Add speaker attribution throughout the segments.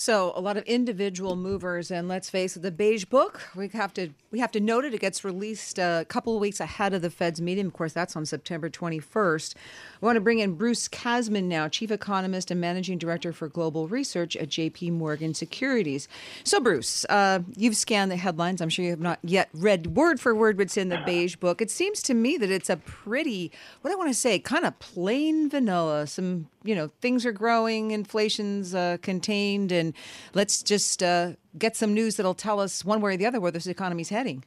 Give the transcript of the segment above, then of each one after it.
Speaker 1: So a lot of individual movers, and let's face it, the beige book. We have to we have to note it. It gets released a couple of weeks ahead of the Fed's meeting. Of course, that's on September 21st. I want to bring in Bruce Kasman now, chief economist and managing director for global research at J.P. Morgan Securities. So, Bruce, uh, you've scanned the headlines. I'm sure you have not yet read word for word what's in the beige book. It seems to me that it's a pretty, what I want to say, kind of plain vanilla. Some you know things are growing, inflation's uh, contained, and let's just uh, get some news that'll tell us one way or the other where this economy's heading.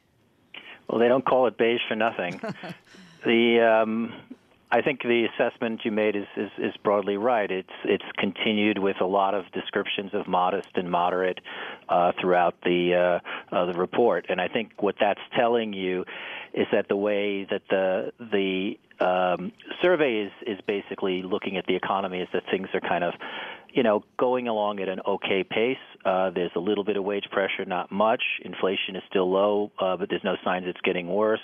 Speaker 2: Well, they don't call it beige for nothing. the um, I think the assessment you made is, is, is, broadly right. It's it's continued with a lot of descriptions of modest and moderate uh, throughout the uh, uh, the report, and I think what that's telling you is that the way that the the um, survey is is basically looking at the economy is that things are kind of you know, going along at an okay pace. Uh, there's a little bit of wage pressure, not much. Inflation is still low, uh, but there's no signs it's getting worse.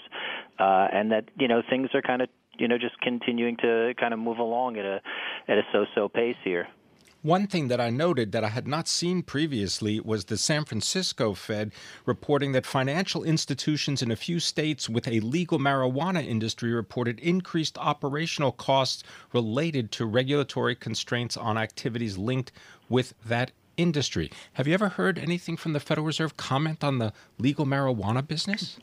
Speaker 2: Uh, and that, you know, things are kind of, you know, just continuing to kind of move along at a at a so-so pace here.
Speaker 3: One thing that I noted that I had not seen previously was the San Francisco Fed reporting that financial institutions in a few states with a legal marijuana industry reported increased operational costs related to regulatory constraints on activities linked with that industry. Have you ever heard anything from the Federal Reserve comment on the legal marijuana business?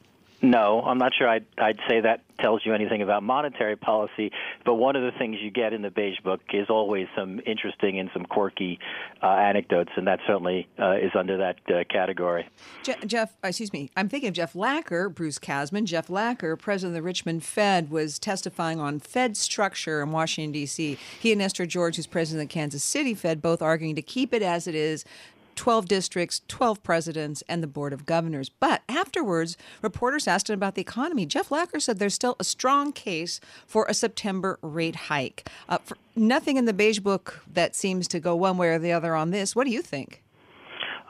Speaker 2: No, I'm not sure I'd, I'd say that tells you anything about monetary policy. But one of the things you get in the Beige Book is always some interesting and some quirky uh, anecdotes, and that certainly uh, is under that uh, category.
Speaker 1: Je- Jeff, uh, excuse me, I'm thinking of Jeff Lacker, Bruce Kasman. Jeff Lacker, president of the Richmond Fed, was testifying on Fed structure in Washington, D.C. He and Esther George, who's president of the Kansas City Fed, both arguing to keep it as it is, 12 districts, 12 presidents, and the Board of Governors. But afterwards, reporters asked him about the economy. Jeff Lacker said there's still a strong case for a September rate hike. Uh, nothing in the Beige Book that seems to go one way or the other on this. What do you think?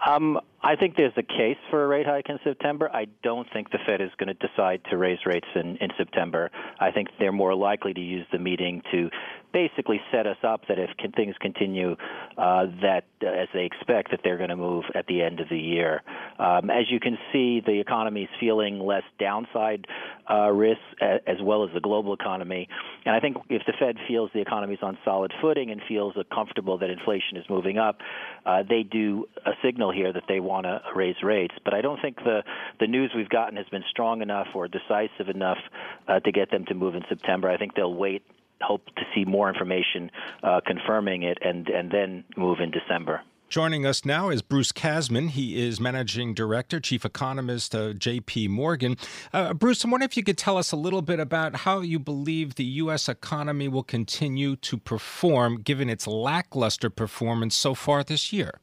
Speaker 2: Um, I think there's a case for a rate hike in September. I don't think the Fed is going to decide to raise rates in, in September. I think they're more likely to use the meeting to basically set us up that if can, things continue uh, that uh, as they expect that they're going to move at the end of the year. Um, as you can see, the economy is feeling less downside uh, risks as well as the global economy. And I think if the Fed feels the economy is on solid footing and feels comfortable that inflation is moving up, uh, they do a signal here that they want to raise rates. But I don't think the the news we've gotten has been strong enough or decisive enough uh, to get them to move in September. I think they'll wait hope to see more information uh, confirming it and, and then move in December.
Speaker 3: Joining us now is Bruce Kasman. He is Managing Director, Chief Economist of JP Morgan. Uh, Bruce, I wonder if you could tell us a little bit about how you believe the U.S. economy will continue to perform given its lackluster performance so far this year.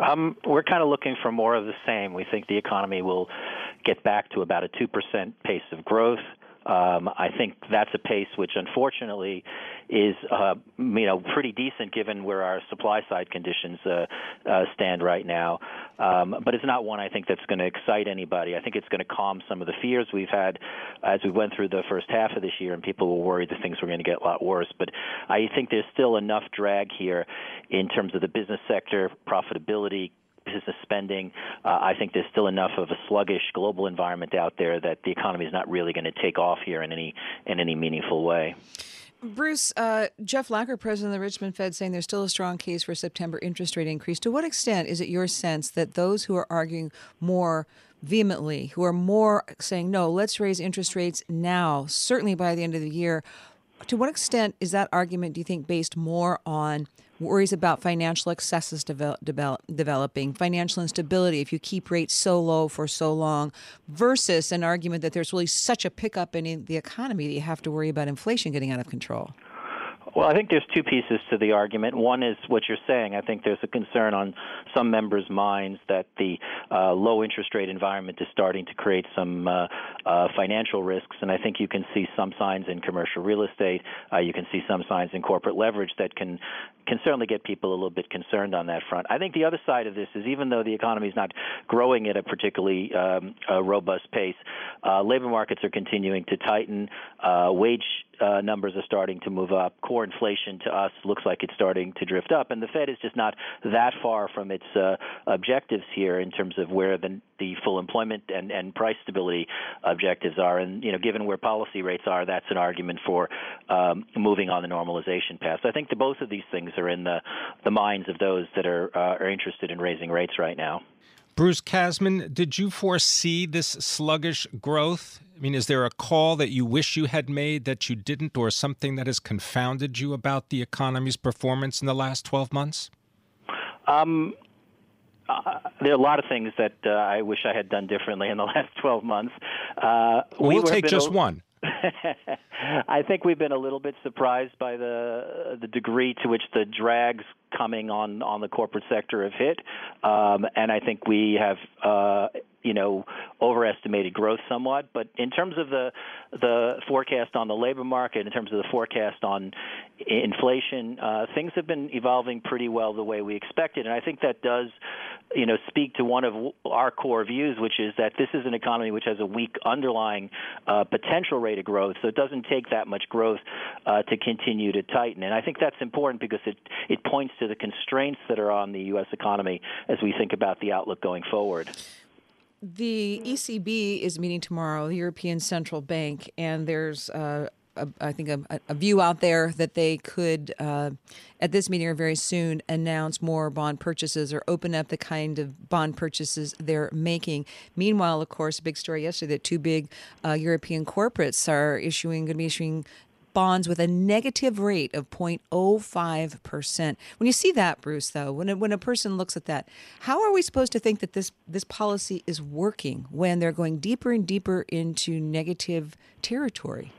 Speaker 2: Um, we're kind of looking for more of the same. We think the economy will get back to about a 2% pace of growth. Um, I think that's a pace which, unfortunately, is uh, you know pretty decent given where our supply side conditions uh, uh, stand right now. Um, but it's not one I think that's going to excite anybody. I think it's going to calm some of the fears we've had as we went through the first half of this year, and people were worried that things were going to get a lot worse. But I think there's still enough drag here in terms of the business sector profitability business spending. Uh, I think there's still enough of a sluggish global environment out there that the economy is not really going to take off here in any in any meaningful way.
Speaker 1: Bruce, uh, Jeff Lacker, president of the Richmond Fed, saying there's still a strong case for September interest rate increase. To what extent is it your sense that those who are arguing more vehemently, who are more saying, no, let's raise interest rates now, certainly by the end of the year, to what extent is that argument, do you think, based more on worries about financial excesses develop, develop, developing, financial instability if you keep rates so low for so long, versus an argument that there's really such a pickup in the economy that you have to worry about inflation getting out of control?
Speaker 2: Well, I think there's two pieces to the argument. One is what you're saying. I think there's a concern on some members' minds that the uh, low interest rate environment is starting to create some uh, uh, financial risks, and I think you can see some signs in commercial real estate. Uh, you can see some signs in corporate leverage that can can certainly get people a little bit concerned on that front. I think the other side of this is even though the economy is not growing at a particularly um, robust pace, uh, labor markets are continuing to tighten. Uh, wage uh, numbers are starting to move up. Core inflation to us looks like it's starting to drift up, and the Fed is just not that far from its uh, objectives here in terms of where the the full employment and, and price stability objectives are. And you know, given where policy rates are, that's an argument for um, moving on the normalization path. So I think the, both of these things are in the the minds of those that are uh, are interested in raising rates right now.
Speaker 3: Bruce Kasman, did you foresee this sluggish growth? I mean, is there a call that you wish you had made that you didn't, or something that has confounded you about the economy's performance in the last 12 months?
Speaker 2: Um, uh, there are a lot of things that uh, I wish I had done differently in the last 12 months.
Speaker 3: Uh, we will take just a, one.
Speaker 2: I think we've been a little bit surprised by the the degree to which the drags coming on on the corporate sector have hit, um, and I think we have uh, you know overestimated growth somewhat. But in terms of the the forecast on the labor market, in terms of the forecast on inflation, uh, things have been evolving pretty well the way we expected, and I think that does you know speak to one of our core views, which is that this is an economy which has a weak underlying uh, potential rate of growth, so it doesn't take that much growth uh, to continue to tighten. And I think that's important because it it points to the constraints that are on the U.S. economy as we think about the outlook going forward.
Speaker 1: The ECB is meeting tomorrow, the European Central Bank, and there's uh, a, I think a, a, view out there that they could, uh, at this meeting or very soon, announce more bond purchases or open up the kind of bond purchases they're making. Meanwhile, of course, a big story yesterday that two big uh, European corporates are issuing, going to be issuing bonds with a negative rate of 0.05%. When you see that, Bruce, though, when a, when a person looks at that, how are we supposed to think that this, this policy is working when they're going deeper and deeper into negative territory?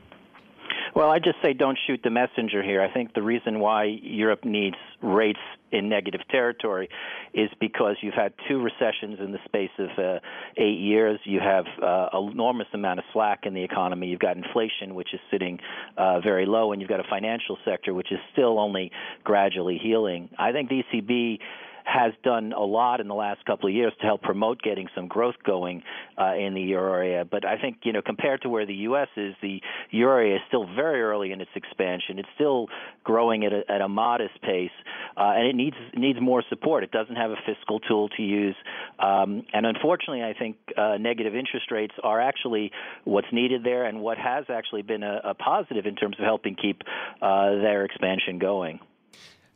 Speaker 2: Well, I just say don't shoot the messenger here. I think the reason why Europe needs rates in negative territory is because you've had two recessions in the space of uh, eight years. You have uh, enormous amount of slack in the economy. You've got inflation, which is sitting uh, very low, and you've got a financial sector which is still only gradually healing. I think the ECB has done a lot in the last couple of years to help promote getting some growth going uh, in the euro area. But I think you know compared to where the U.S. is, the euro area is still very early in its expansion. It's still growing at a, at a modest pace, uh, and it needs needs more support. It doesn't have a fiscal tool to use, um, and unfortunately, I think uh, negative interest rates are actually what's needed there, and what has actually been a, a positive in terms of helping keep uh, their expansion going.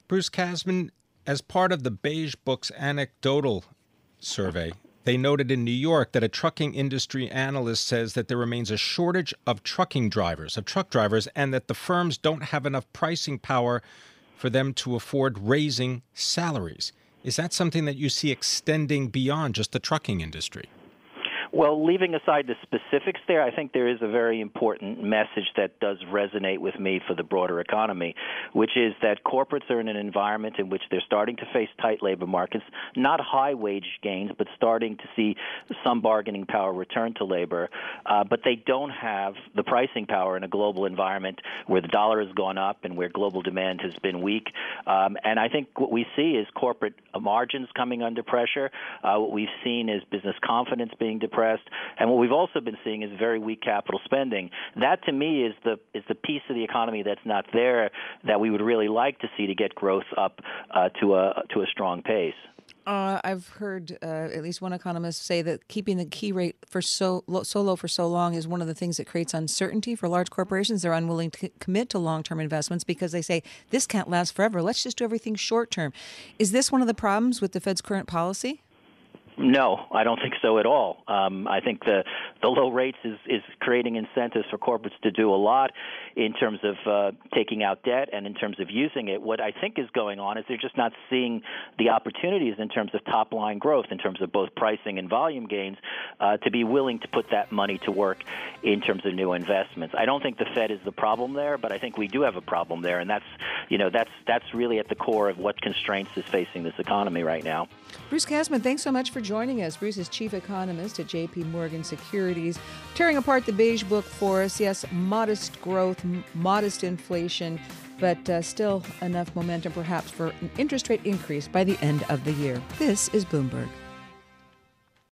Speaker 3: Bruce Kasman, as part of the Beige Book's anecdotal survey, they noted in New York that a trucking industry analyst says that there remains a shortage of trucking drivers, of truck drivers, and that the firms don't have enough pricing power for them to afford raising salaries. Is that something that you see extending beyond just the trucking industry?
Speaker 2: Well, leaving aside the specifics there, I think there is a very important message that does resonate with me for the broader economy, which is that corporates are in an environment in which they're starting to face tight labor markets, not high wage gains, but starting to see some bargaining power return to labor. Uh, but they don't have the pricing power in a global environment where the dollar has gone up and where global demand has been weak. Um, and I think what we see is corporate margins coming under pressure. Uh, what we've seen is business confidence being depressed depressed. And what we've also been seeing is very weak capital spending. That to me is the is the piece of the economy that's not there that we would really like to see to get growth up uh, to a to a strong pace.
Speaker 1: Uh, I've heard uh, at least one economist say that keeping the key rate for so so low for so long is one of the things that creates uncertainty for large corporations. They're unwilling to commit to long term investments because they say this can't last forever. Let's just do everything short term. Is this one of the problems with the Fed's current policy?
Speaker 2: No, I don't think so at all. Um, I think the the low rates is is creating incentives for corporates to do a lot in terms of uh, taking out debt and in terms of using it. What I think is going on is they're just not seeing the opportunities in terms of top line growth, in terms of both pricing and volume gains, uh, to be willing to put that money to work in terms of new investments. I don't think the Fed is the problem there, but I think we do have a problem there, and that's you know that's that's really at the core of what constraints is facing this economy right now.
Speaker 1: Bruce Kasman, thanks so much for joining us. Bruce is chief economist at JP Morgan Securities, tearing apart the beige book for us. Yes, modest growth, m- modest inflation, but uh, still enough momentum perhaps for an interest rate increase by the end of the year. This is Bloomberg.